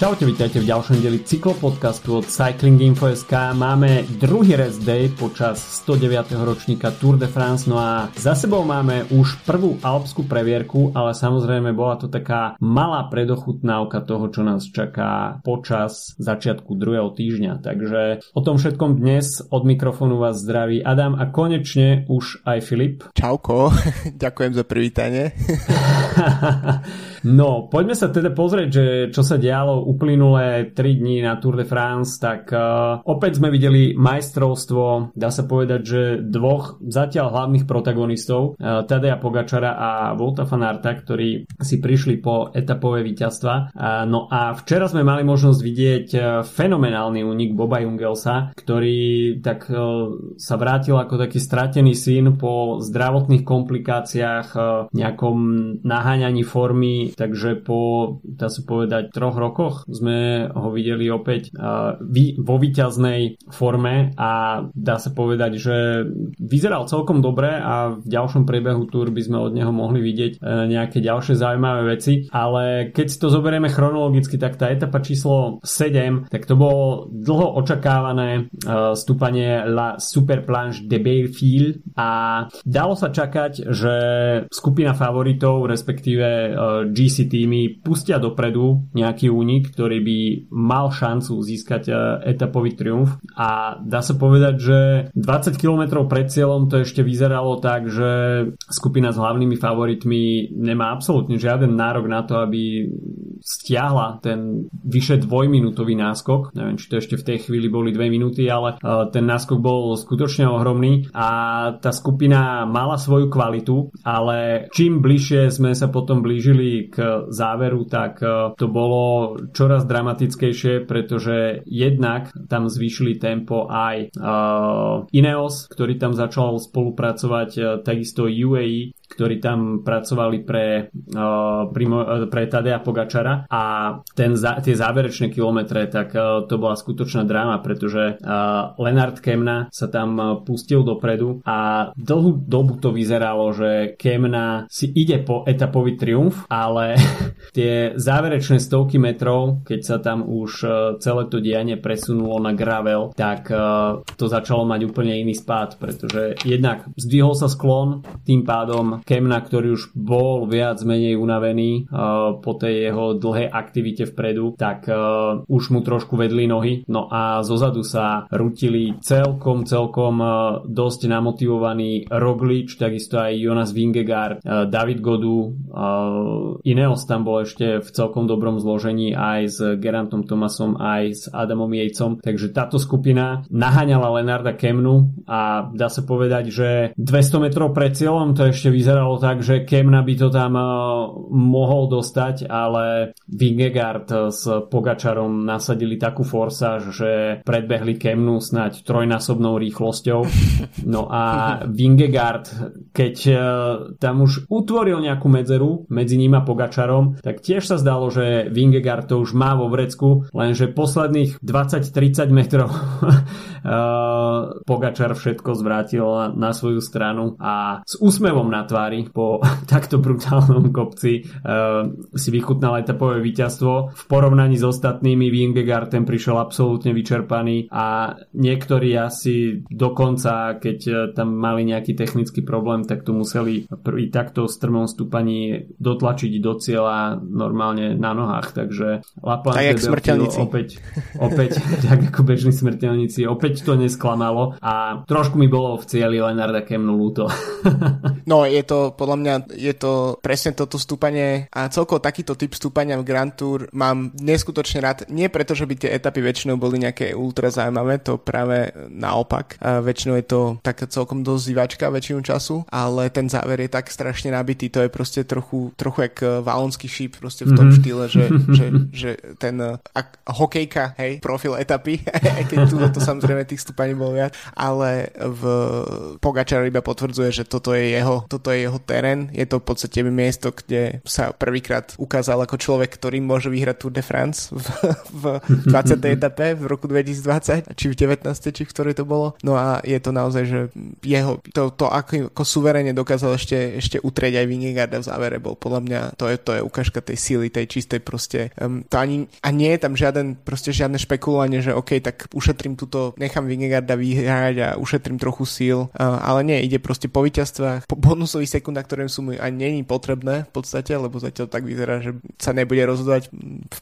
Čaute, vítajte v ďalšom dieli cyklopodcastu od Cycling Info.sk. Máme druhý rest day počas 109. ročníka Tour de France, no a za sebou máme už prvú alpskú previerku, ale samozrejme bola to taká malá predochutnávka toho, čo nás čaká počas začiatku druhého týždňa. Takže o tom všetkom dnes od mikrofónu vás zdraví Adam a konečne už aj Filip. Čauko, ďakujem za privítanie. no, poďme sa teda pozrieť, že čo sa dialo uplynulé 3 dní na Tour de France, tak uh, opäť sme videli majstrovstvo, dá sa povedať, že dvoch zatiaľ hlavných protagonistov, uh, Tadea Pogačara a Volta Fanarta, ktorí si prišli po etapové víťazstva. Uh, no a včera sme mali možnosť vidieť uh, fenomenálny únik Boba Jungelsa, ktorý tak uh, sa vrátil ako taký stratený syn po zdravotných komplikáciách, uh, nejakom naháňaní formy, takže po, dá sa povedať, troch rokoch sme ho videli opäť vo výťaznej forme a dá sa povedať, že vyzeral celkom dobre a v ďalšom priebehu túr by sme od neho mohli vidieť e, nejaké ďalšie zaujímavé veci, ale keď si to zoberieme chronologicky, tak tá etapa číslo 7, tak to bolo dlho očakávané e, stúpanie La Super Planche de Belfield a dalo sa čakať, že skupina favoritov, respektíve e, GC týmy pustia dopredu nejaký únik, ktorý by mal šancu získať e, etapový triumf a dá sa povedať, že 20 km pred cieľom to ešte vyzeralo tak, že skupina s hlavnými favoritmi nemá absolútne žiaden nárok na to, aby stiahla ten vyše dvojminútový náskok. Neviem, či to ešte v tej chvíli boli dve minúty, ale uh, ten náskok bol skutočne ohromný a tá skupina mala svoju kvalitu, ale čím bližšie sme sa potom blížili k záveru, tak uh, to bolo čoraz dramatickejšie, pretože jednak tam zvýšili tempo aj uh, Ineos, ktorý tam začal spolupracovať, uh, takisto UAE, ktorí tam pracovali pre, uh, pre Tadea Pogačara. A ten, tie záverečné kilometre, tak uh, to bola skutočná dráma, pretože uh, Lenard Kemna sa tam pustil dopredu a dlhú dobu to vyzeralo, že Kemna si ide po etapový triumf, ale tie záverečné stovky metrov, keď sa tam už celé to dianie presunulo na gravel, tak to začalo mať úplne iný spád, pretože jednak zdvihol sa sklon, tým pádom Kemna, ktorý už bol viac menej unavený uh, po tej jeho dlhej aktivite vpredu, tak uh, už mu trošku vedli nohy. No a zozadu sa rutili celkom, celkom uh, dosť namotivovaný Roglič, takisto aj Jonas Vingegaard, David Godu, uh, Ineos tam bol ešte v celkom dobrom zložení aj s Gerantom Tomasom, aj s Adamom Jejcom. Takže táto skupina naháňala Lenarda Kemnu a dá sa povedať, že 200 metrov pred cieľom to ešte vyzerá vyzeralo tak, že Kemna by to tam uh, mohol dostať, ale Vingegaard s Pogačarom nasadili takú forsáž, že predbehli Kemnu snať trojnásobnou rýchlosťou. No a Vingegaard, keď uh, tam už utvoril nejakú medzeru medzi ním a Pogačarom, tak tiež sa zdalo, že Vingegaard to už má vo vrecku, lenže posledných 20-30 metrov Pogačar všetko zvrátil na svoju stranu a s úsmevom na tvár tvári po takto brutálnom kopci uh, si vychutnal etapové víťazstvo. V porovnaní s ostatnými Vingegaard prišiel absolútne vyčerpaný a niektorí asi dokonca, keď uh, tam mali nejaký technický problém, tak to museli pri takto strmom stúpaní dotlačiť do cieľa normálne na nohách, takže Lapland tak opäť, opäť tak ako bežní smrteľníci, opäť to nesklamalo a trošku mi bolo v cieli Lenarda Kemnu ľúto. no je to, podľa mňa je to presne toto stúpanie a celkovo takýto typ stúpania v Grand Tour mám neskutočne rád. Nie preto, že by tie etapy väčšinou boli nejaké ultra zaujímavé, to práve naopak. A väčšinou je to taká celkom dosť zývačka väčšinu času, ale ten záver je tak strašne nabitý, to je proste trochu, trochu jak eh, valonský šíp proste v tom mm-hmm. štýle, že, že, že ten eh, ak, hokejka, hej, profil etapy, keď tu to samozrejme tých stúpaní bolo viac, ale v Pogačar iba potvrdzuje, že toto je jeho, toto je je jeho terén. Je to v podstate miesto, kde sa prvýkrát ukázal ako človek, ktorý môže vyhrať Tour de France v, v 20. etape v roku 2020, či v 19. či v ktorej to bolo. No a je to naozaj, že jeho, to, to ako, ako suverene dokázal ešte, ešte utrieť aj Vingegaarda v závere, bol podľa mňa, to je, to je ukážka tej síly, tej čistej proste. Um, to ani, a nie je tam žiaden, proste žiadne špekulovanie, že OK, tak ušetrím túto, nechám Vingegaarda vyhrať a ušetrím trochu síl, uh, ale nie, ide proste po víťazstvách, po bonusových sekundách, ktoré sú mu ani není potrebné v podstate, lebo zatiaľ tak vyzerá, že sa nebude rozhodovať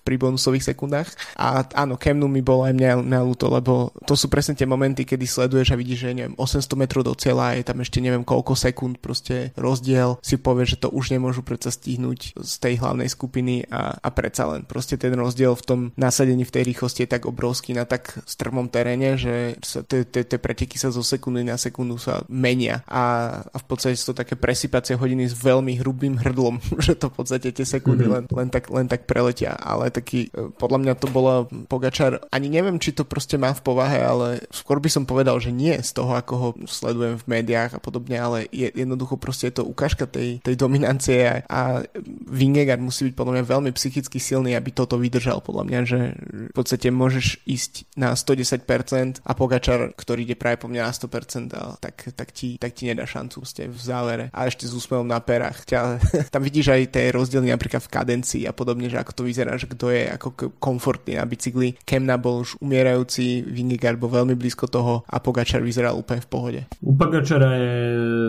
pri bonusových sekundách. A áno, Kemnu mi bolo aj mňa, mňa ľúto, lebo to sú presne tie momenty, kedy sleduješ a vidíš, že neviem, 800 metrov do cieľa je tam ešte neviem koľko sekúnd proste rozdiel, si povie, že to už nemôžu predsa stihnúť z tej hlavnej skupiny a, a predsa len proste ten rozdiel v tom nasadení v tej rýchlosti je tak obrovský na tak strmom teréne, že tie preteky sa zo sekundy na sekundu sa menia a, a v podstate sú to také presypacie hodiny s veľmi hrubým hrdlom, že to v podstate tie sekundy mm-hmm. len, len, tak, len tak preletia, ale taký, e, podľa mňa to bolo Pogačar, ani neviem, či to proste má v povahe, ale skôr by som povedal, že nie z toho, ako ho sledujem v médiách a podobne, ale je, jednoducho proste je to ukážka tej, tej dominancie a, a Vingegaard musí byť podľa mňa veľmi psychicky silný, aby toto vydržal. Podľa mňa, že v podstate môžeš ísť na 110% a Pogačar, ktorý ide práve po mňa na 100%, ale tak, tak, ti, tak ti nedá šancu ste v závere a ešte s úsmevom na perách. Ťa, tam vidíš aj tie rozdiely napríklad v kadencii a podobne, že ako to vyzerá, že kto je ako komfortný na bicykli. Kemna bol už umierajúci, Vingegaard bol veľmi blízko toho a Pogačar vyzeral úplne v pohode. U Pogačara je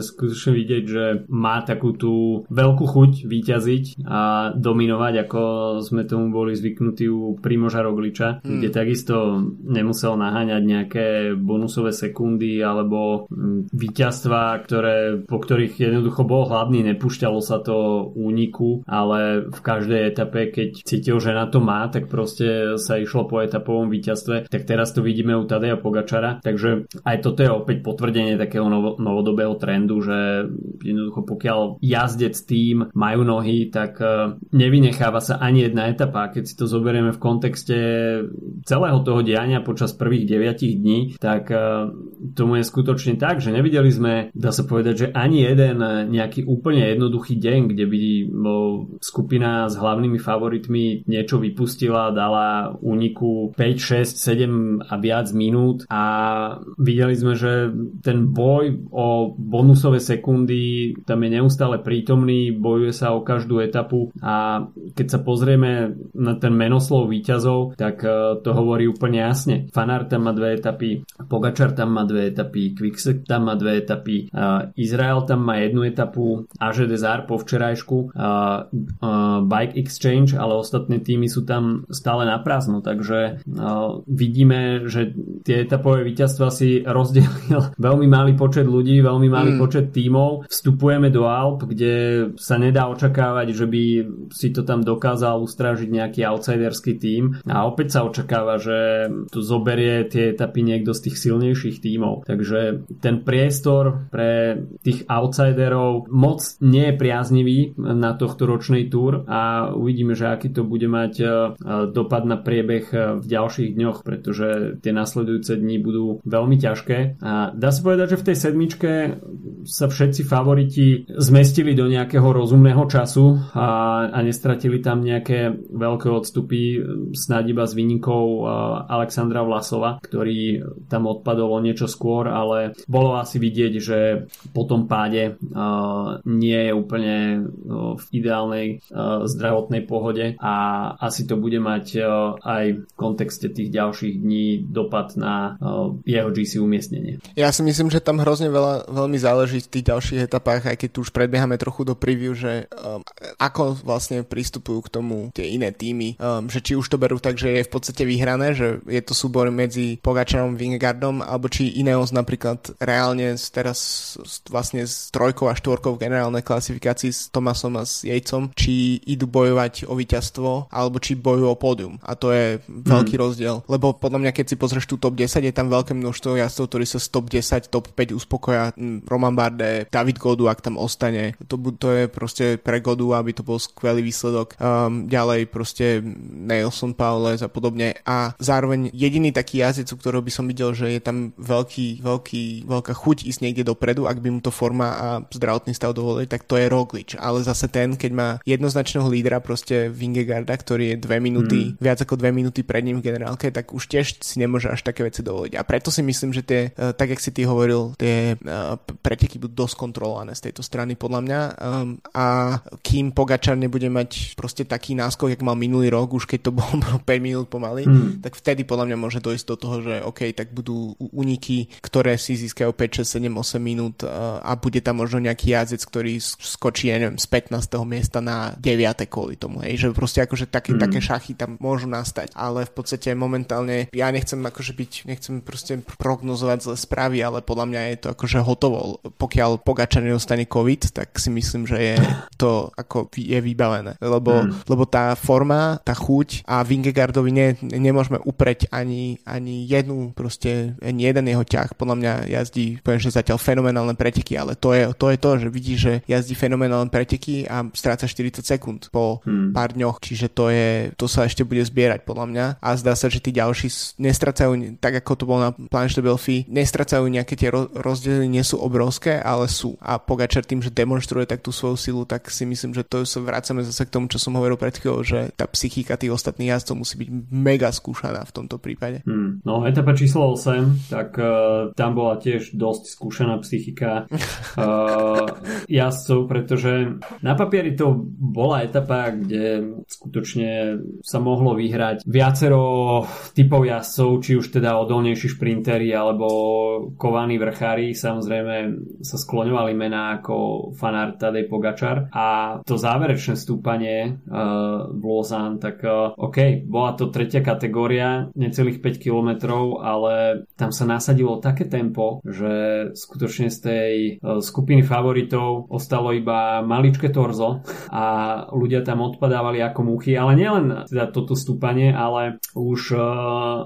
skutočne vidieť, že má takú tú veľkú chuť vyťaziť a dominovať, ako sme tomu boli zvyknutí u Primoža Rogliča, hmm. kde takisto nemusel naháňať nejaké bonusové sekundy alebo mm, víťazstva, ktoré, po ktorých jednoducho bol hladný, nepúšťalo sa to úniku, ale v každej etape, keď cítil, že na to má, tak proste sa išlo po etapovom víťazstve. Tak teraz to vidíme u Tadeja Pogačara. Takže aj toto je opäť potvrdenie takého novo, novodobého trendu, že jednoducho pokiaľ jazdec tým majú nohy, tak e, nevynecháva sa ani jedna etapa. Keď si to zoberieme v kontexte celého toho diania počas prvých 9 dní, tak e, tomu je skutočne tak, že nevideli sme, dá sa povedať, že ani jeden nejaký úplne jednoduchý deň, kde by skupina s hlavnými favoritmi niečo vypustila, dala úniku 5, 6, 7 a viac minút a videli sme, že ten boj o bonusové sekundy tam je neustále prítomný, bojuje sa o každú etapu a keď sa pozrieme na ten menoslov výťazov, tak e, to hovorí úplne jasne. Fanár tam má dve etapy, Pogačar tam má dve etapy, Quickstep tam má dve etapy, Izrael tam má jednu etapu, AŽ Desar po včerajšku, Bike Exchange, ale ostatné týmy sú tam stále na prázdno, takže vidíme, že tie etapové víťazstva si rozdelil veľmi malý počet ľudí, veľmi malý mm. počet tímov. Vstupujeme do Alp, kde sa nedá očakávať, že by si to tam dokázal ustražiť nejaký outsiderský tím a opäť sa očakáva, že tu zoberie tie etapy niekto z tých silnejších tímov. Takže ten priestor pre tých outsiderov moc nie je priaznivý na tohto ročnej túr a uvidíme, že aký to bude mať e, dopad na priebeh e, v ďalších dňoch, pretože tie nasledujúce dni budú veľmi ťažké. A dá sa povedať, že v tej sedmičke sa všetci favoriti zmestili do nejakého rozumného času a, a nestratili tam nejaké veľké odstupy, snad iba s výnikou e, Alexandra Vlasova, ktorý tam odpadol o niečo skôr, ale bolo asi vidieť, že po tom páde nie je úplne v ideálnej zdravotnej pohode a asi to bude mať aj v kontexte tých ďalších dní dopad na jeho GC umiestnenie. Ja si myslím, že tam hrozne veľa, veľmi záleží v tých ďalších etapách, aj keď tu už predbiehame trochu do preview, že um, ako vlastne pristupujú k tomu tie iné týmy, um, že či už to berú tak, že je v podstate vyhrané, že je to súbor medzi Pogačarom, Vingegaardom, alebo či Ineos napríklad reálne teraz vlastne s trojkou a štvorkou v generálnej klasifikácii s Tomasom a s Jejcom, či idú bojovať o víťazstvo, alebo či bojujú o pódium. A to je veľký mm. rozdiel. Lebo podľa mňa, keď si pozrieš tú top 10, je tam veľké množstvo jazdcov, ktorí sa z top 10, top 5 uspokoja. Roman Bombarde, David Godu, ak tam ostane. To, to je proste pre Godu, aby to bol skvelý výsledok. Um, ďalej proste Nelson Paules a podobne. A zároveň jediný taký jazdec, ktorého by som videl, že je tam veľký, veľký, veľká chuť ísť niekde dopredu, ak by mu to forma a zdravotný stav dovolili, tak to je Roglič. Ale zase ten, keď má jednoznačného lídra, proste Vingegarda, ktorý je dve minúty, mm. viac ako dve minúty pred ním v generálke, tak už tiež si nemôže až také veci dovoliť. A preto si myslím, že tie, uh, tak jak si ty hovoril, tie uh, preteky budú dosť kontrolované z tejto strany podľa mňa. Um, a kým Pogačar nebude mať proste taký náskok, jak mal minulý rok, už keď to bolo 5 minút pomaly, mm. tak vtedy podľa mňa môže dojsť do toho, že OK, tak budú úniky, ktoré si získajú 5, 6, 7, 8 minút uh, a bude tam možno nejaký jazdec, ktorý skočí, ja neviem, z 15. miesta na 9. kvôli tomu, hej, že proste akože také, mm. také šachy tam môžu nastať, ale v podstate momentálne ja nechcem akože byť, nechcem proste prognozovať zle správy, ale podľa mňa je to akože hotovo. Pokiaľ Pogačar nedostane COVID, tak si myslím, že je to ako je vybavené, lebo, mm. lebo tá forma, tá chuť a Vingegaardovi ne, nemôžeme upreť ani, ani jednu proste, ani jeden jeho ťah. Podľa mňa jazdí, poviem, že zatiaľ fenomenálne preteky, ale to je to, je to že vidí, že jazdí fenomenálne preteky a stráca 40 sekúnd po hmm. pár dňoch, čiže to je, to sa ešte bude zbierať podľa mňa a zdá sa, že tí ďalší nestracajú, tak ako to bolo na Planche de Belfi, nestracajú nejaké tie rozdiely, nie sú obrovské, ale sú. A Pogačar tým, že demonstruje tak tú svoju silu, tak si myslím, že to sa vracame zase k tomu, čo som hovoril pred chvíľou, že tá psychika tých ostatných jazdcov musí byť mega skúšaná v tomto prípade. Hmm. No, etapa číslo 8, tak uh, tam bola tiež dosť skúšaná psychika uh, jazdcov, pretože na papieri to bola etapa, kde skutočne sa mohlo vyhrať viacero typov jazdcov, či už teda odolnejší šprintery alebo kovaní vrchári. Samozrejme sa skloňovali mená ako Fanart Tadej Pogačar a to záverečné stúpanie uh, v Lausanne, tak uh, OK, bola to tretia kategória, necelých 5 km, ale tam sa nasadilo také tempo, že skutočne z tej uh, skupiny favoritov ostalo iba maličké torzo a ľudia tam odpadávali ako muchy, ale nielen teda toto stúpanie, ale už uh,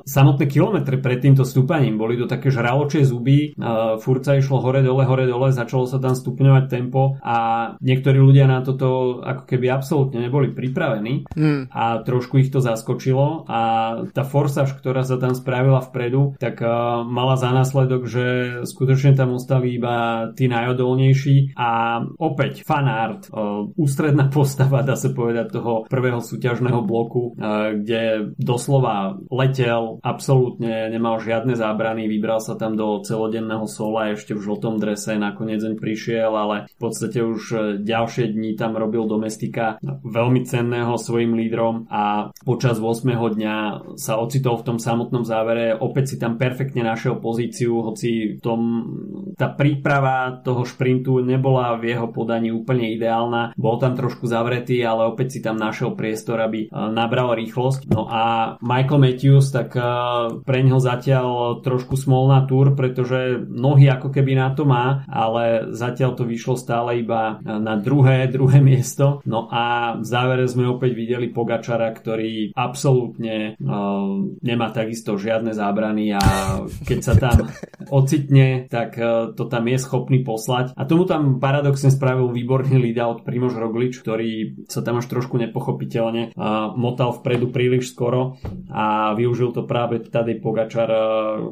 samotné kilometre pred týmto stúpaním boli to také žraločie zuby, uh, furca išlo hore dole, hore dole, začalo sa tam stupňovať tempo a niektorí ľudia na toto ako keby absolútne neboli pripravení mm. a trošku ich to zaskočilo a tá forsaž, ktorá sa tam spravila vpredu, tak uh, mala za následok, že skutočne tam ostali iba tí najodolnejší a opäť fanart, uh, ústredná postava, dá sa povedať, toho prvého súťažného bloku, uh, kde doslova letel, absolútne nemal žiadne zábrany, vybral sa tam do celodenného sola ešte v žltom drese, nakoniec deň prišiel, ale v podstate už ďalšie dni tam robil domestika veľmi cenného svojim lídrom a počas 8. dňa sa ocitol v tom samotnom závere, opäť si tam perfektne našiel pozíciu, hoci tom tá príprava toho šprintu nebola v jeho podaní úplne ideálna. Bol tam trošku zavretý, ale opäť si tam našiel priestor, aby e, nabral rýchlosť. No a Michael Matthews, tak e, pre neho zatiaľ trošku smolná túr, pretože nohy ako keby na to má, ale zatiaľ to vyšlo stále iba na druhé, druhé miesto. No a v závere sme opäť videli Pogačara, ktorý absolútne nemá takisto žiadne zábrany a keď sa tam ocitne, tak to tam je schopný poslať. A tomu tam paradoxne spravil výborný lída od Primož Roglič, ktorý sa tam až trošku nepochopiteľne motal vpredu príliš skoro a využil to práve tady Pogačar,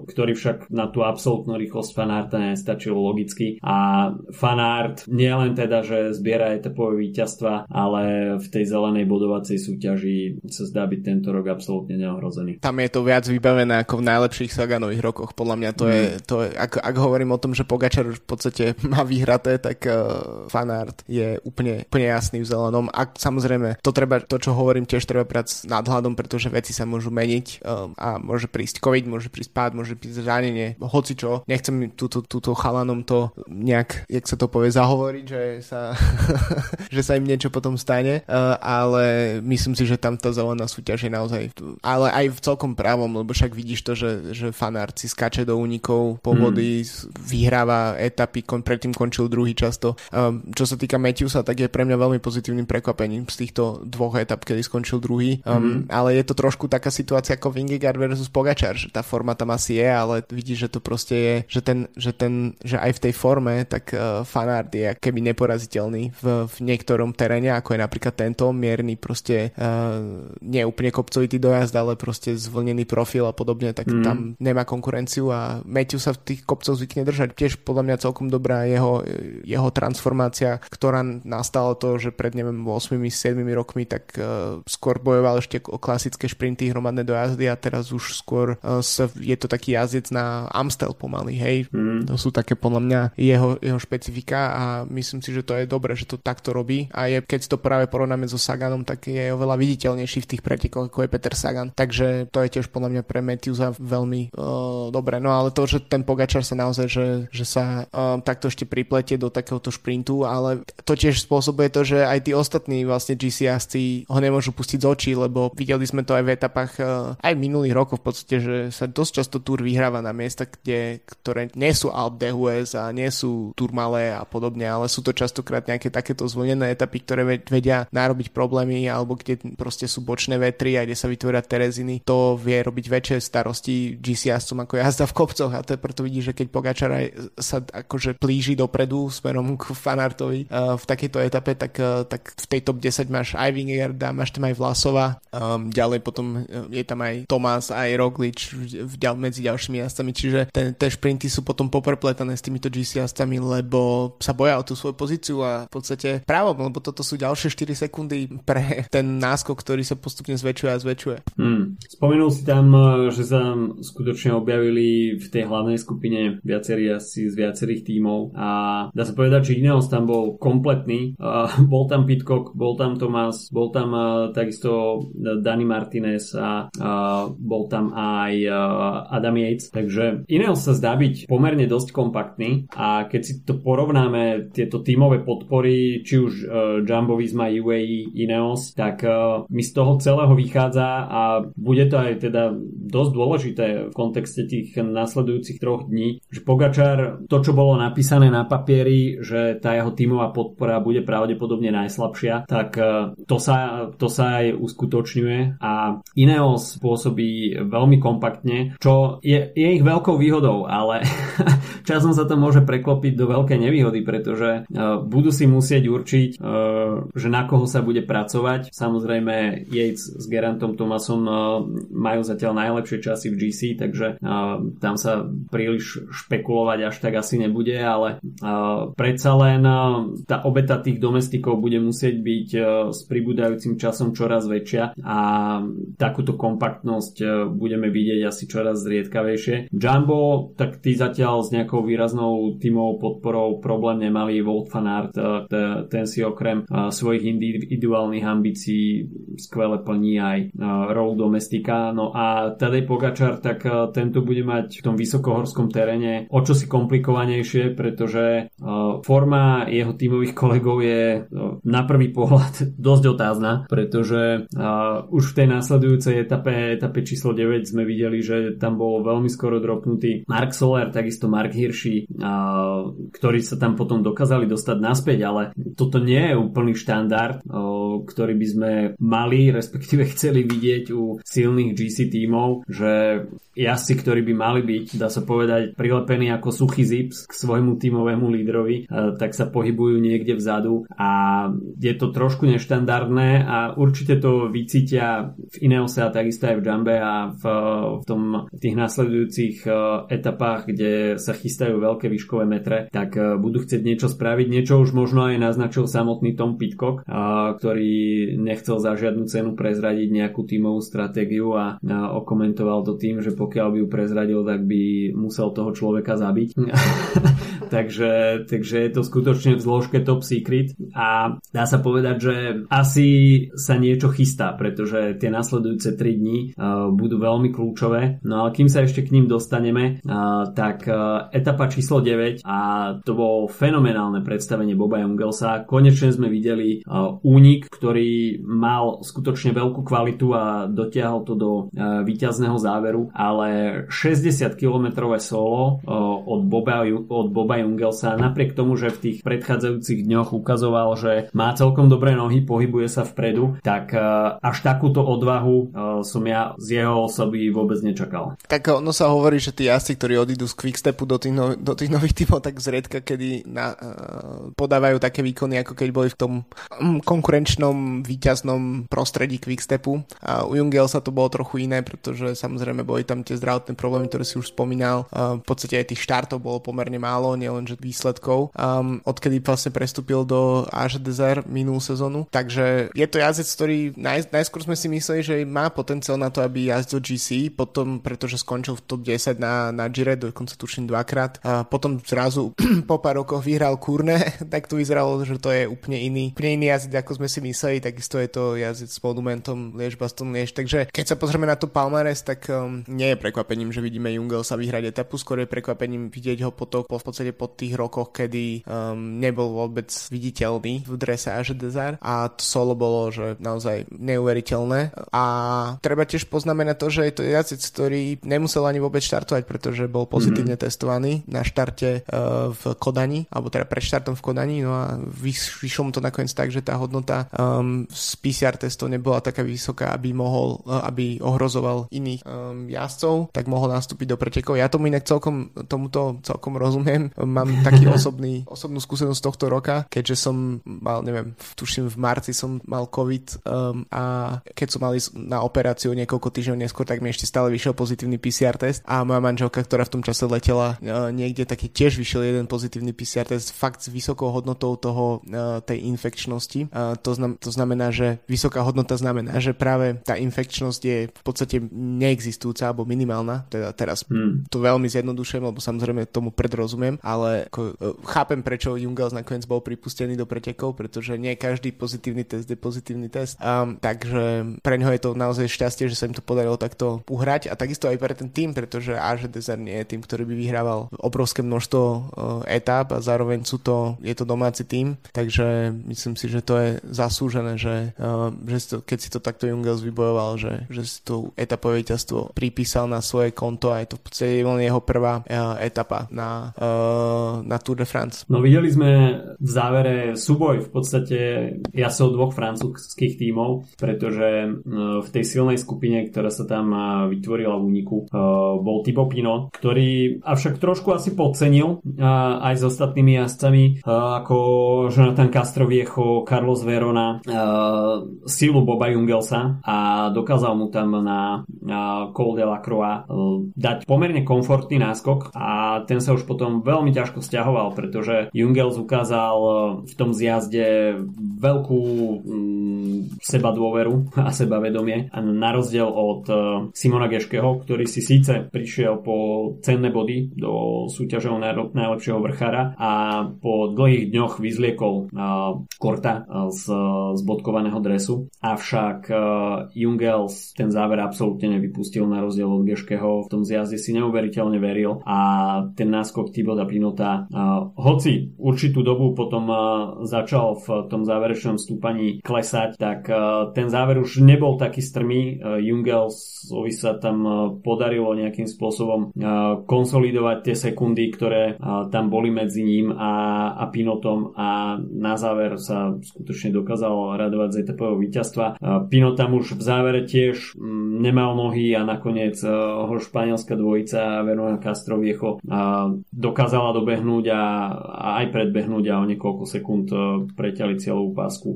ktorý však na tú absolútnu rýchlosť Fanarta nestačil logicky a Fanart nielen teda, že zbiera etapové víťazstva, ale v tej zelenej bodovacej súťaži sa zdá byť tento rok absolútne neohrozený. Tam je to viac vybavené ako v najlepších Saganových rokoch. Podľa mňa to mm. je, to je ak, ak hovorím o tom, že Pogačar už v podstate má vyhraté, tak uh, fanart je úplne, úplne jasný v zelenom. A samozrejme, to, treba, to, čo hovorím, tiež treba brať s nadhľadom, pretože veci sa môžu meniť um, a môže prísť COVID, môže prísť pád, môže prísť zranenie, hoci čo. Nechcem túto, túto chalanom to nejak, jak sa to povie, zahovoriť, že sa, že sa im niečo potom stane, uh, ale myslím si, že tam tá zelená súťaž je naozaj, ale aj v celkom právom, lebo však vidíš to, že, že fanár si skače do únikov po vody, mm. vyhráva etapy, kon, predtým končil druhý často. Um, čo sa týka Matthewsa, tak je pre mňa veľmi pozitívnym prekvapením z týchto dvoch etap, kedy skončil druhý, um, mm. ale je to trošku taká situácia ako Vingegaard versus Pogačar, že tá forma tam asi je, ale vidíš, že to proste je, že ten, že ten, že aj v tej forme, tak uh, fanart je keby neporaziteľný v, v niektorom teréne, ako je napríklad tento mierny proste uh, nie úplne kopcovitý dojazd, ale proste zvlnený profil a podobne, tak mm. tam nemá konkurenciu a Matthew sa v tých kopcoch zvykne držať. Tiež podľa mňa celkom dobrá jeho, jeho transformácia, ktorá nastala to, že pred neviem 8-7 rokmi tak uh, skôr bojoval ešte o klasické šprinty, hromadné dojazdy a teraz už skôr sa, je to taký jazdec na Amstel pomaly, hej. Mm. To sú také podľa mňa jeho, jeho špecifika a myslím si, že to je dobré, že to takto robí a je, keď to práve porovnáme so Saganom, tak je oveľa viditeľnejší v tých pretekoch, ako je Peter Sagan. Takže to je tiež podľa mňa pre Matthewsa veľmi uh, dobré. No ale to, že ten Pogačar sa naozaj, že, že sa uh, takto ešte pripletie do takéhoto šprintu, ale to tiež spôsobuje to, že aj tí ostatní vlastne GC ho nemôžu pustiť z očí, lebo videli sme to aj v etapách uh, aj minulých rokov v podstate, že sa dosť často Tour vyhráva na miesta, kde, ktoré nie sú Alpe d'Huez a nie sú Tourmalet a podobne, ale sú to častokrát nejaké takéto zvolené etapy, ktoré vedia nárobiť problémy alebo kde proste sú bočné vetry a kde sa vytvoria tereziny. To vie robiť väčšie starosti GC jazdcom ako jazda v kopcoch a to je preto vidí, že keď Pogačar sa akože plíži dopredu smerom k Fanartovi uh, v takejto etape, tak, uh, tak v tej top 10 máš aj Vingegaarda, máš tam aj Vlasova, um, ďalej potom je tam aj Tomás, aj Roglič v, v, medzi ďalšími jazdcami, čiže ten, tie šprinty sú potom poprepletané s týmito GC jazdcami, lebo sa boja o tú svoju pozíciu a v podstate právom, lebo toto sú ďalšie 4 sekundy pre ten náskok, ktorý sa postupne zväčšuje a zväčšuje. Hmm. Spomenul si tam, že sa skutočne objavili v tej hlavnej skupine viacerí asi z viacerých tímov a dá sa povedať, že Ineos tam bol kompletný. Bol tam Pitcock, bol tam Tomás, bol tam takisto Dani Martinez a bol tam aj Adam Yates, takže Ineos sa zdá byť pomerne dosť kompaktný a keď si to porovnáme tieto tímové podpory, či už uh, Jumbo Visma, UAE, Ineos, tak uh, mi z toho celého vychádza a bude to aj teda dosť dôležité v kontexte tých nasledujúcich troch dní, že Pogačar, to čo bolo napísané na papieri, že tá jeho tímová podpora bude pravdepodobne najslabšia, tak uh, to sa, to sa aj uskutočňuje a Ineos pôsobí veľmi kompaktne, čo je, je ich veľkou výhodou, ale časom sa to môže preklopiť do veľkej nevýhody, pretože uh, budú si musieť určiť, uh, že na koho sa bude pracovať. Samozrejme Yates s Gerantom Thomasom uh, majú zatiaľ najlepšie časy v GC, takže tam sa príliš špekulovať až tak asi nebude, ale predsa len uh, tá obeta tých domestikov bude musieť byť uh, s pribúdajúcim časom čoraz väčšia a takúto kompaktnosť budeme vidieť asi čoraz zriedkavejšie. Jumbo, tak tí zatiaľ s nejakou výraznou tímovou podporou problém nemali. Volt uh, ten si okrem svojich individuálnych ambícií skvele plní aj rolu domestika. No a Tadej Pogačar, tak tento bude mať v tom vysokohorskom teréne o čo si komplikovanejšie, pretože forma jeho tímových kolegov je na prvý pohľad dosť otázna, pretože už v tej následujúcej etape, etape číslo 9 sme videli, že tam bol veľmi skoro dropnutý Mark Soler, takisto Mark Hirschi, ktorí sa tam potom dokázali dostať naspäť, ale toto nie je úplný štandard, ktorý by sme mali, respektíve chceli vidieť u silných GC tímov, že jazdci, ktorí by mali byť, dá sa povedať, prilepení ako suchý zips k svojmu tímovému lídrovi, tak sa pohybujú niekde vzadu a je to trošku neštandardné a určite to vycítia v Ineose a takisto aj v Jumbe a v, v, tom, v tých nasledujúcich e, etapách, kde sa chystajú veľké výškové metre, tak e, budú chcieť niečo spraviť. Niečo už možno aj naznačil samotný Tom Pitcock, ktorý nechcel za žiadnu cenu prezradiť nejakú tímovú stratégiu a okomentoval to tým, že pokiaľ by ju prezradil, tak by musel toho človeka zabiť. takže, takže je to skutočne v zložke top secret a dá sa povedať, že asi sa niečo chystá, pretože tie nasledujúce 3 dní uh, budú veľmi kľúčové. No ale kým sa ešte k ním dostaneme, uh, tak uh, etapa číslo 9 a to bolo fenomenálne predstavenie Boba Jungelsa. Konečne sme videli uh, únik, ktorý mal skutočne veľkú kvalitu a dotiahol to do uh, víťazného záveru ale 60 km solo od Boba, od Boba Jungelsa napriek tomu, že v tých predchádzajúcich dňoch ukazoval, že má celkom dobré nohy, pohybuje sa vpredu, tak až takúto odvahu som ja z jeho osoby vôbec nečakal. Tak ono sa hovorí, že tí jazdci, ktorí odídu z Quickstepu do tých, no, do tých nových typov, tak zriedka, kedy na, uh, podávajú také výkony, ako keď boli v tom um, konkurenčnom, výťaznom prostredí Quickstepu. A u Jungelsa to bolo trochu iné, pretože samozrejme boli tam tie zdravotné problémy, ktoré si už spomínal. Uh, v podstate aj tých štartov bolo pomerne málo, nielenže výsledkov. Um, odkedy vlastne prestúpil do Age Desert minulú sezónu. Takže je to jazdec, ktorý naj, najskôr sme si mysleli, že má potenciál na to, aby jazdil GC, potom pretože skončil v top 10 na, na Gire, dokonca tuším dvakrát. A potom zrazu po pár rokoch vyhral Kurne, tak to vyzeralo, že to je úplne iný, úplne iný jazdec, ako sme si mysleli, takisto je to jazdec s monumentom Liež Baston Liež. Takže keď sa pozrieme na to Palmares, tak um, nie je prekvapením, že vidíme Jungel sa vyhrať etapu, skôr je prekvapením vidieť ho po, to, po v podstate po tých rokoch, kedy um, nebol vôbec viditeľný v drese Age Desert a to solo bolo, že naozaj neuveriteľné a treba tiež poznamenať to, že je to jazdec, ktorý nemusel ani vôbec štartovať, pretože bol pozitívne mm-hmm. testovaný na štarte uh, v Kodani, alebo teda pred štartom v Kodani, no a vyšlo mu to nakoniec tak, že tá hodnota um, z PCR testov nebola taká vysoká, aby mohol, uh, aby ohrozoval iných um, jazdcov, tak mohol nastúpiť do pretekov. Ja tomu inak celkom, tomuto celkom rozumiem. Mám taký osobný, osobnú skúsenosť tohto roka, keďže som mal, neviem, tuším v marci som mal COVID um, a keď som mal ísť na operáciu niekoľko týždňov neskôr, tak mi ešte stále vyšiel pozitívny PCR test a moja manželka, ktorá v tom čase letela uh, niekde, tak tiež vyšiel jeden pozitívny PCR test fakt s vysokou hodnotou toho, uh, tej infekčnosti. Uh, to, znam, to znamená, že vysoká hodnota znamená, že práve tá infekčnosť je v podstate neexistujúca alebo minimálna, teda teraz hmm. to veľmi zjednodušujem, lebo samozrejme tomu predrozumiem, ale ako, uh, chápem, prečo Jungels nakoniec bol pripustený do pretekov, pretože nie každý pozitívny test je pozitívny test. Um, takže pre neho je to naozaj šťastie, že sa im to podarilo takto uhrať a takisto aj pre ten tým, pretože Age Desert nie je tým, ktorý by vyhrával obrovské množstvo uh, etáp a zároveň sú to, je to domáci tým, takže myslím si, že to je zaslúžené, že, uh, že si to, keď si to takto Jungels vybojoval, že, že si to etapové víťazstvo pripísal na svoje konto a je to v podstate jeho prvá uh, etapa na, uh, na Tour de France. No videli sme v závere súboj v podstate ja som dvoch francúzských tímov, pretože v tej silnej skupine, ktorá sa tam vytvorila v úniku, bol Thibaut Pino, ktorý avšak trošku asi podcenil aj s ostatnými jazdcami ako Jonathan Castroviecho, Carlos Verona, silu Boba Jungelsa a dokázal mu tam na Col de la Croix dať pomerne komfortný náskok a ten sa už potom veľmi ťažko stiahoval, pretože Jungels ukázal v tom zjazde veľkú mm, seba dôveru a sebavedomie. A na rozdiel od uh, Simona Geškeho, ktorý si síce prišiel po cenné body do súťažov najlepšieho vrchára a po dlhých dňoch vyzliekol uh, Korta z, z bodkovaného dresu, avšak Jungels ten záver absolútne nevypustil na rozdiel od Geškeho, v tom zjazde si neuveriteľne veril a ten náskok Tiboda Pinota hoci určitú dobu potom začal v tom záverečnom stúpaní klesať, tak ten záver už nebol taký strmý. Jungelsovi sa tam podarilo nejakým spôsobom konsolidovať tie sekundy, ktoré tam boli medzi ním a, a Pinotom a na záver sa skutočne dokázal radovať z etapového víťazstva. Pinot tam už v závere tiež nemal nohy a nakoniec ho španielská dvojica Verona Castroviecho dokázala dobehnúť a, a aj predbehnúť a o niekoľko sekúnd preťali cieľovú pásku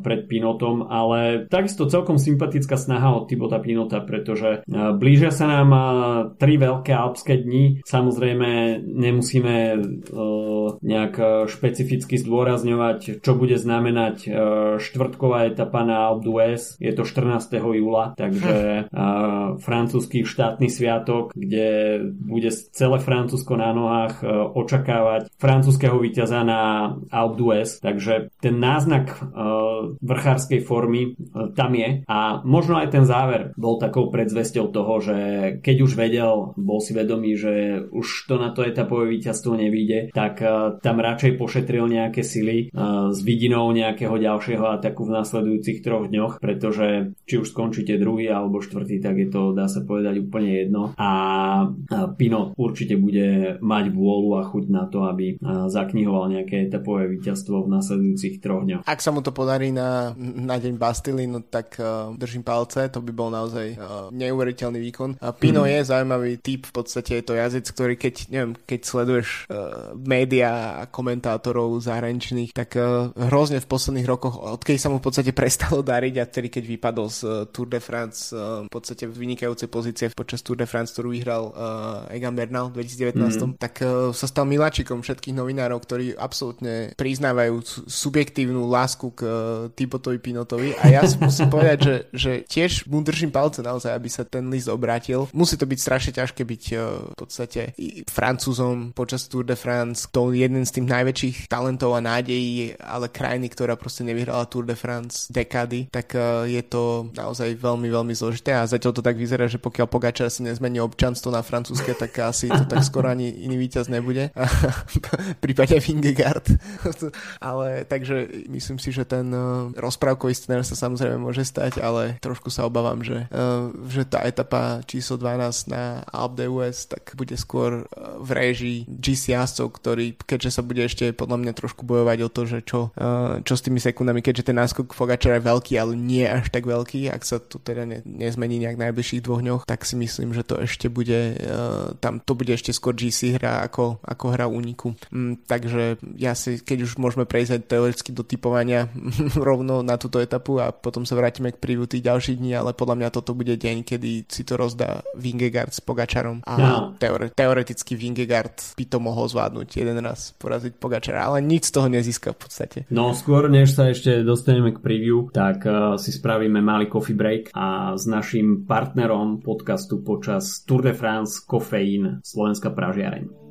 pred Pinotom, ale takisto celkom sympatická snaha od Tibota Pinota, pretože blížia sa nám tri veľké alpské dni. Samozrejme nemusíme nejak špecificky zdôrazňovať, čo bude znamenať štvrtková etapa na Alpe d'Huez. Je to 14. júla, takže francúzsky štátny sviatok, kde bude celé Francúzsko na nohách očakávať francúzského víťaza na Alpe d'Huez. Takže ten náznak uh, vrchárskej formy uh, tam je a možno aj ten záver bol takou predzvesťou toho, že keď už vedel, bol si vedomý, že už to na to etapové víťazstvo nevíde, tak uh, tam radšej pošetril nejaké sily s vidinou nejakého ďalšieho ataku v nasledujúcich troch dňoch, pretože či už skončíte druhý alebo štvrtý, tak je to, dá sa povedať, úplne jedno a Pino určite bude mať vôľu a chuť na to, aby zaknihoval nejaké etapové víťazstvo v nasledujúcich troch dňoch. Ak sa mu to podarí na na deň Bastily, no tak uh, držím palce, to by bol naozaj uh, neuveriteľný výkon. Uh, Pino mm. je zaujímavý typ, v podstate je to jazyc, ktorý keď, neviem, keď sleduješ uh, médiá a komentátorov zahraničných, tak uh, hrozne v posledných rokoch, odkedy sa mu v podstate prestalo dariť a vtedy, keď vypadol z uh, Tour de France uh, v podstate vynikajúcej pozície počas Tour de France, ktorú vyhral uh, Egan Bernal v 2019, mm. tak uh, sa stal miláčikom všetkých novinárov, ktorí absolútne priznávajú subjektívnu lásku k uh, Tibotovi Pinotovi a ja si musím povedať, že, že tiež mu držím palce naozaj, aby sa ten list obrátil. Musí to byť strašne ťažké byť uh, v podstate francúzom počas Tour de France, to jeden z tých najväčších talentov a nádejí, ale krajiny, ktorá proste nevyhrala Tour de France dekady, tak uh, je to naozaj veľmi, veľmi zložité a zatiaľ to tak vyzerá, že pokiaľ Pogačar si nezmení občanstvo na francúzske, tak asi to tak skoro ani iný víťaz nebude. v prípade Vingegaard. ale takže myslím si, že ten uh, rozprávkový scenár sa samozrejme môže stať, ale trošku sa obávam, že, uh, že tá etapa číslo 12 na Alp d'Huez tak bude skôr uh, v réžii GC jazdcov, ktorý, keďže sa bude ešte podľa mňa trošku bojovať o to, že čo, čo s tými sekundami, keďže ten náskok Fogačera je veľký, ale nie až tak veľký, ak sa to teda ne, nezmení nejak najbližších dvoch dňoch, tak si myslím, že to ešte bude, tam to bude ešte skôr GC hra ako, ako hra úniku. Mm, takže ja si, keď už môžeme prejsť teoreticky do typovania rovno na túto etapu a potom sa vrátime k preview tých ďalších dní, ale podľa mňa toto bude deň, kedy si to rozdá Vingegaard s Pogačarom a no. teore- teoreticky Vingegaard by to mohol zvládnuť jeden raz poraziť Pogačara, ale nič z toho nezíska v podstate. No skôr než sa ešte dostaneme k preview, tak uh, si spravíme malý coffee break a s našim partnerom podcastu počas Tour de France Kofeín Slovenská pražiareň.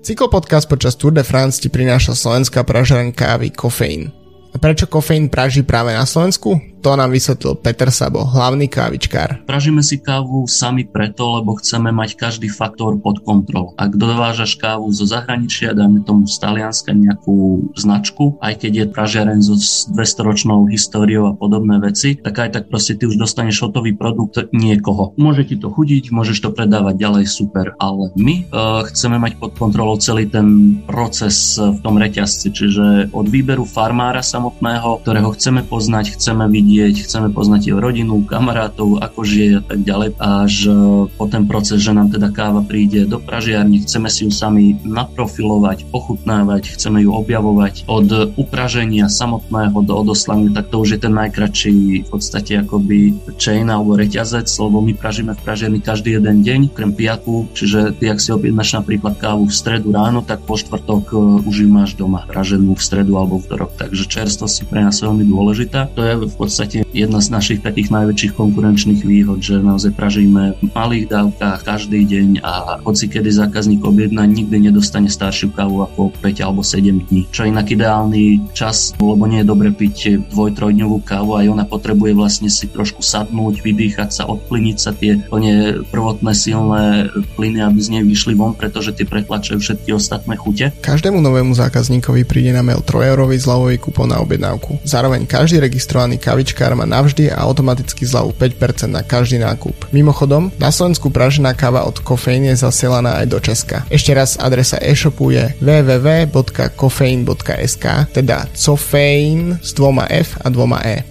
Cyklopodcast počas Tour de France ti prináša slovenská pražareň kávy Kofeín. A prečo kofeín praží práve na Slovensku? To nám vysvetlil Peter Sabo, hlavný kávičkár. Pražíme si kávu sami preto, lebo chceme mať každý faktor pod kontrolou. Ak dovážaš kávu zo zahraničia, dáme tomu z Talianska nejakú značku, aj keď je pražiareň so 200-ročnou históriou a podobné veci, tak aj tak proste ty už dostaneš hotový produkt niekoho. Môže ti to chudiť, môžeš to predávať ďalej, super, ale my uh, chceme mať pod kontrolou celý ten proces v tom reťazci, čiže od výberu farmára samotného, ktorého chceme poznať, chceme vidieť vidieť, chceme poznať jeho rodinu, kamarátov, ako žije a tak ďalej. Až e, po ten proces, že nám teda káva príde do pražiarni, chceme si ju sami naprofilovať, pochutnávať, chceme ju objavovať od upraženia samotného do odoslania, tak to už je ten najkračší v podstate akoby chain alebo reťazec, lebo my pražíme v pražiarni každý jeden deň, krem piatku, čiže ty, ak si objednáš napríklad kávu v stredu ráno, tak po štvrtok e, už ju máš doma praženú v stredu alebo v rok. Takže čerstvosť je pre nás veľmi dôležitá. To je v podstate podstate jedna z našich takých najväčších konkurenčných výhod, že naozaj pražíme v malých dávkach každý deň a hoci kedy zákazník objedná, nikdy nedostane staršiu kávu ako 5 alebo 7 dní. Čo je inak ideálny čas, lebo nie je dobre piť dvoj, trojdňovú kávu, aj ona potrebuje vlastne si trošku sadnúť, vydýchať sa, odplyniť sa tie plne prvotné silné plyny, aby z nej vyšli von, pretože tie pretlačajú všetky ostatné chute. Každému novému zákazníkovi príde na mail 3 eurový zľavový kupón na objednávku. Zároveň každý registrovaný kavič kavičkár má navždy a automaticky zľavu 5% na každý nákup. Mimochodom, na Slovensku pražená káva od Kofeín je zasielaná aj do Česka. Ešte raz adresa e-shopu je www.kofein.sk teda cofein s dvoma F a dvoma E.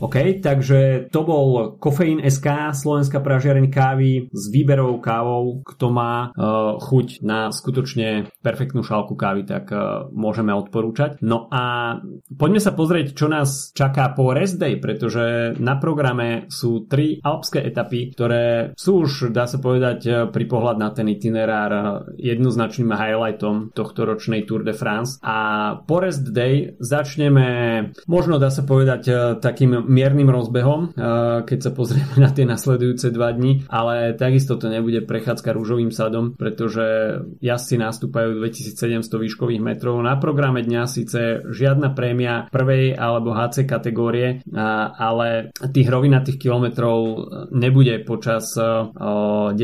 OK, takže to bol Kofeín SK, Slovenská pražiareň kávy s výberovou kávou. Kto má uh, chuť na skutočne perfektnú šálku kávy, tak uh, môžeme odporúčať. No a poďme sa pozrieť, čo nás čaká po rest day, pretože na programe sú tri alpské etapy, ktoré sú už, dá sa povedať, uh, pri pohľad na ten itinerár jednoznačným highlightom tohto ročnej Tour de France. A po rest day začneme, možno dá sa povedať, takým miernym rozbehom, keď sa pozrieme na tie nasledujúce dva dni, ale takisto to nebude prechádzka rúžovým sadom, pretože jazdci nastúpajú 2700 výškových metrov. Na programe dňa síce žiadna prémia prvej alebo HC kategórie, ale tých rovinatých kilometrov nebude počas 10.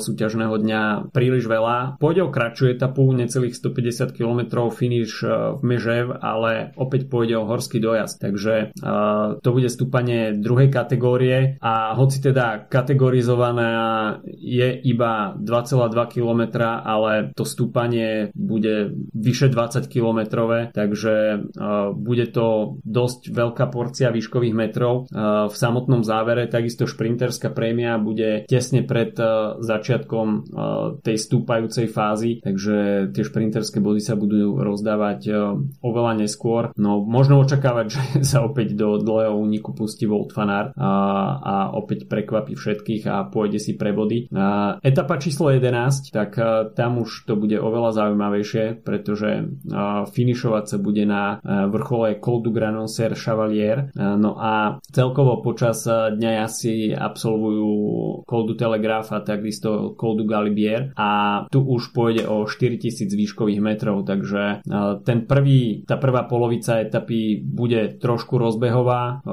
súťažného dňa príliš veľa. Pôjde o kratšiu etapu, necelých 150 km finish v Mežev, ale opäť pôjde o horský dojazd, takže to bude bude stúpanie druhej kategórie a hoci teda kategorizovaná je iba 2,2 km, ale to stúpanie bude vyše 20 km, takže bude to dosť veľká porcia výškových metrov v samotnom závere. Takisto šprinterská prémia bude tesne pred začiatkom tej stúpajúcej fázy, takže tie šprinterské body sa budú rozdávať oveľa neskôr. No možno očakávať, že sa opäť do dlhého úniku pustí Volt Fanár a, a opäť prekvapí všetkých a pôjde si pre body. A etapa číslo 11, tak tam už to bude oveľa zaujímavejšie, pretože finišovať sa bude na vrchole Col du Granocer Chevalier. No a celkovo počas dňa asi absolvujú Col du Telegraph a takisto Col du Galibier a tu už pôjde o 4000 výškových metrov, takže ten prvý, tá prvá polovica etapy bude trošku rozbehová,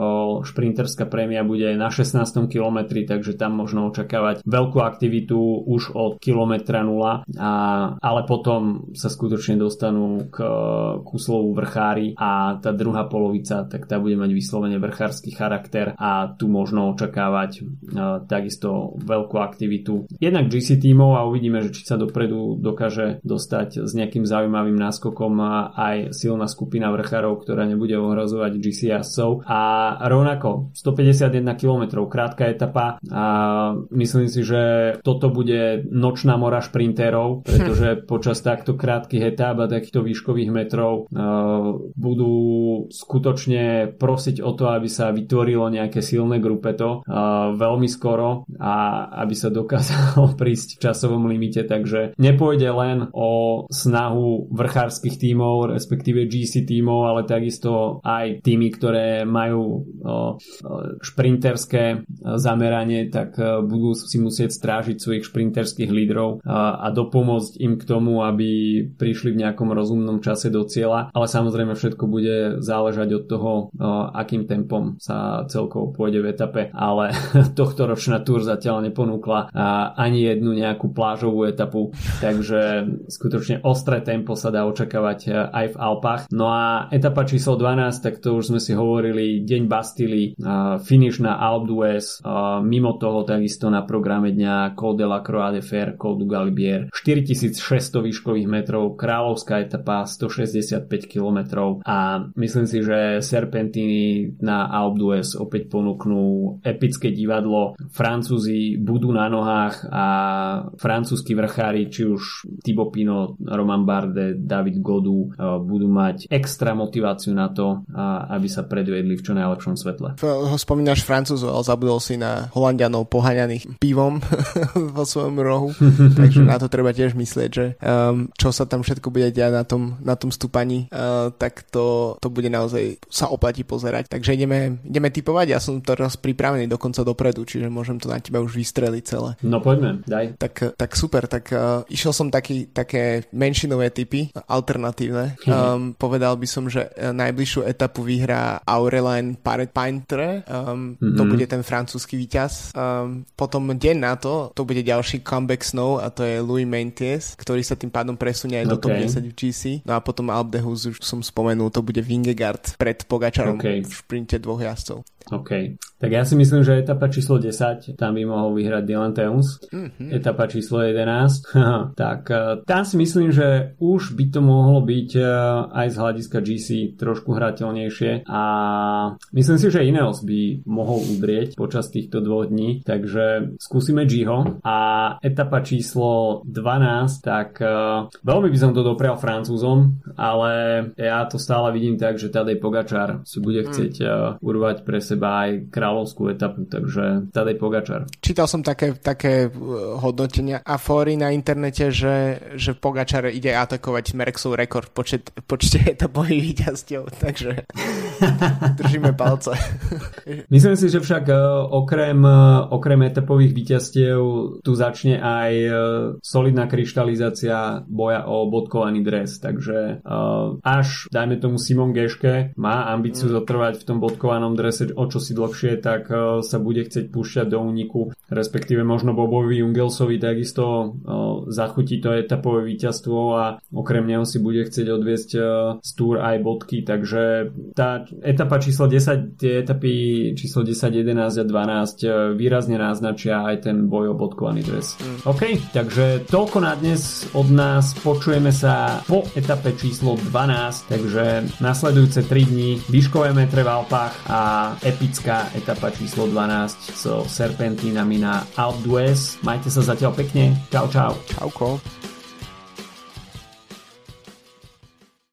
šprinterská prémia bude na 16. kilometri, takže tam možno očakávať veľkú aktivitu už od kilometra 0, a, ale potom sa skutočne dostanú k, k úslovu vrchári a tá druhá polovica, tak tá bude mať vyslovene vrchársky charakter a tu možno očakávať takisto veľkú aktivitu. Jednak GC tímov a uvidíme, že či sa dopredu dokáže dostať s nejakým zaujímavým náskokom aj silná skupina vrchárov, ktorá nebude ohrazovať GC a rovnako 151 km krátka etapa. A myslím si, že toto bude nočná mora šprinterov, pretože počas takto krátkych etáp a takýchto výškových metrov budú skutočne prosiť o to, aby sa vytvorilo nejaké silné grupeto veľmi skoro a aby sa dokázalo prísť v časovom limite, takže nepôjde len o snahu vrchárskych tímov, respektíve GC tímov, ale takisto aj týmy, ktoré majú šprinterské zameranie, tak budú si musieť strážiť svojich šprinterských lídrov a dopomôcť im k tomu, aby prišli v nejakom rozumnom čase do cieľa, ale samozrejme všetko bude záležať od toho, akým tempom sa celkovo pôjde v etape, ale tohto ročná túr zatiaľ neponúkla ani jednu nejakú plážovú etapu, takže skutočne ostré tempo sa dá očakávať aj v Alpách. No a etapa číslo 12, tak to už sme si hovorili, deň Bastily, finish na Alpe d'Huez, mimo toho takisto na programe dňa Col de la Croix de Fer, Col du Galibier, 4600 výškových metrov, kráľovská etapa 165 km a myslím si, že Serpentiny na Alpe d'Huez opäť ponúknú epické divadlo. Francúzi budú na nohách a francúzski vrchári, či už Thibaut Pinot, Roman Bardet, David Godu budú mať extra motiváciu na to, aby sa predvedli v čo najlepšom svetle. Spomínaš Francúzov, ale zabudol si na Holandianov poháňaných pivom vo svojom rohu, takže na to treba tiež myslieť, že um, čo sa tam všetko bude diať na tom, na tom stúpaní, uh, tak to, to bude naozaj sa oplatí pozerať. Takže ideme, ideme typovať, ja som teraz pripravený dokonca dopredu, čiže môžem to na teba už vystreliť celé. No poďme, daj. Tak, tak super, tak uh, išiel som taký, také menšinové typy, alternatívne. Um, povedal by som, že e, najbližšiu etapu vyhrá Aureline Paintre, um, mm-hmm. to mhm. bude ten francúzsky víťaz. Um, potom deň na to, to bude ďalší comeback snow a to je Louis Menties, ktorý sa tým pádom presunie aj okay. do top 10 v GC. No a potom Alp de Hus, už som spomenul, to bude Vingegaard pred Pogačarom okay. v šprinte dvoch jazdcov. OK. Tak ja si myslím, že etapa číslo 10, tam by mohol vyhrať Dylan Teuns. Mm-hmm. Etapa číslo 11, tak e, tam si myslím, že už by to mohlo byť e, aj z hľadiska GC trošku hrateľnejšie a myslím si, že Ineos by mohol udrieť počas týchto dvoch dní, takže skúsime Giho a etapa číslo 12, tak uh, veľmi by som to doprial Francúzom, ale ja to stále vidím tak, že Tadej Pogačar si bude chcieť uh, urvať pre seba aj kráľovskú etapu, takže Tadej Pogačar. Čítal som také, také e, hodnotenia a fóry na internete, že, že Pogačar ide atakovať Merksov rekord počet, počte etapových víťazstiev, takže držíme palce. Myslím si, že však e, okrem, e, okrem etapových víťazstiev tu začne aj solidná kryštalizácia boja o bodkovaný dres, takže až dajme tomu Simon Geške má ambíciu mm. zotrvať v tom bodkovanom drese o čo si dlhšie, tak sa bude chcieť púšťať do úniku, respektíve možno Bobovi Jungelsovi takisto zachutí to etapové víťazstvo a okrem neho si bude chcieť odviesť z Tour aj bodky, takže tá etapa číslo 10, tie etapy číslo 10, 11 a 12 výrazne naznačia aj ten boj o bodkovaný dres. Mm. OK, takže toľko na dnes od nás, počujeme sa po etape číslo 12, takže nasledujúce 3 dní výškové metre v Alpách a epická etapa číslo 12 so serpentínami na Alpe d'Huez. Majte sa zatiaľ pekne. Čau, čau. Čauko.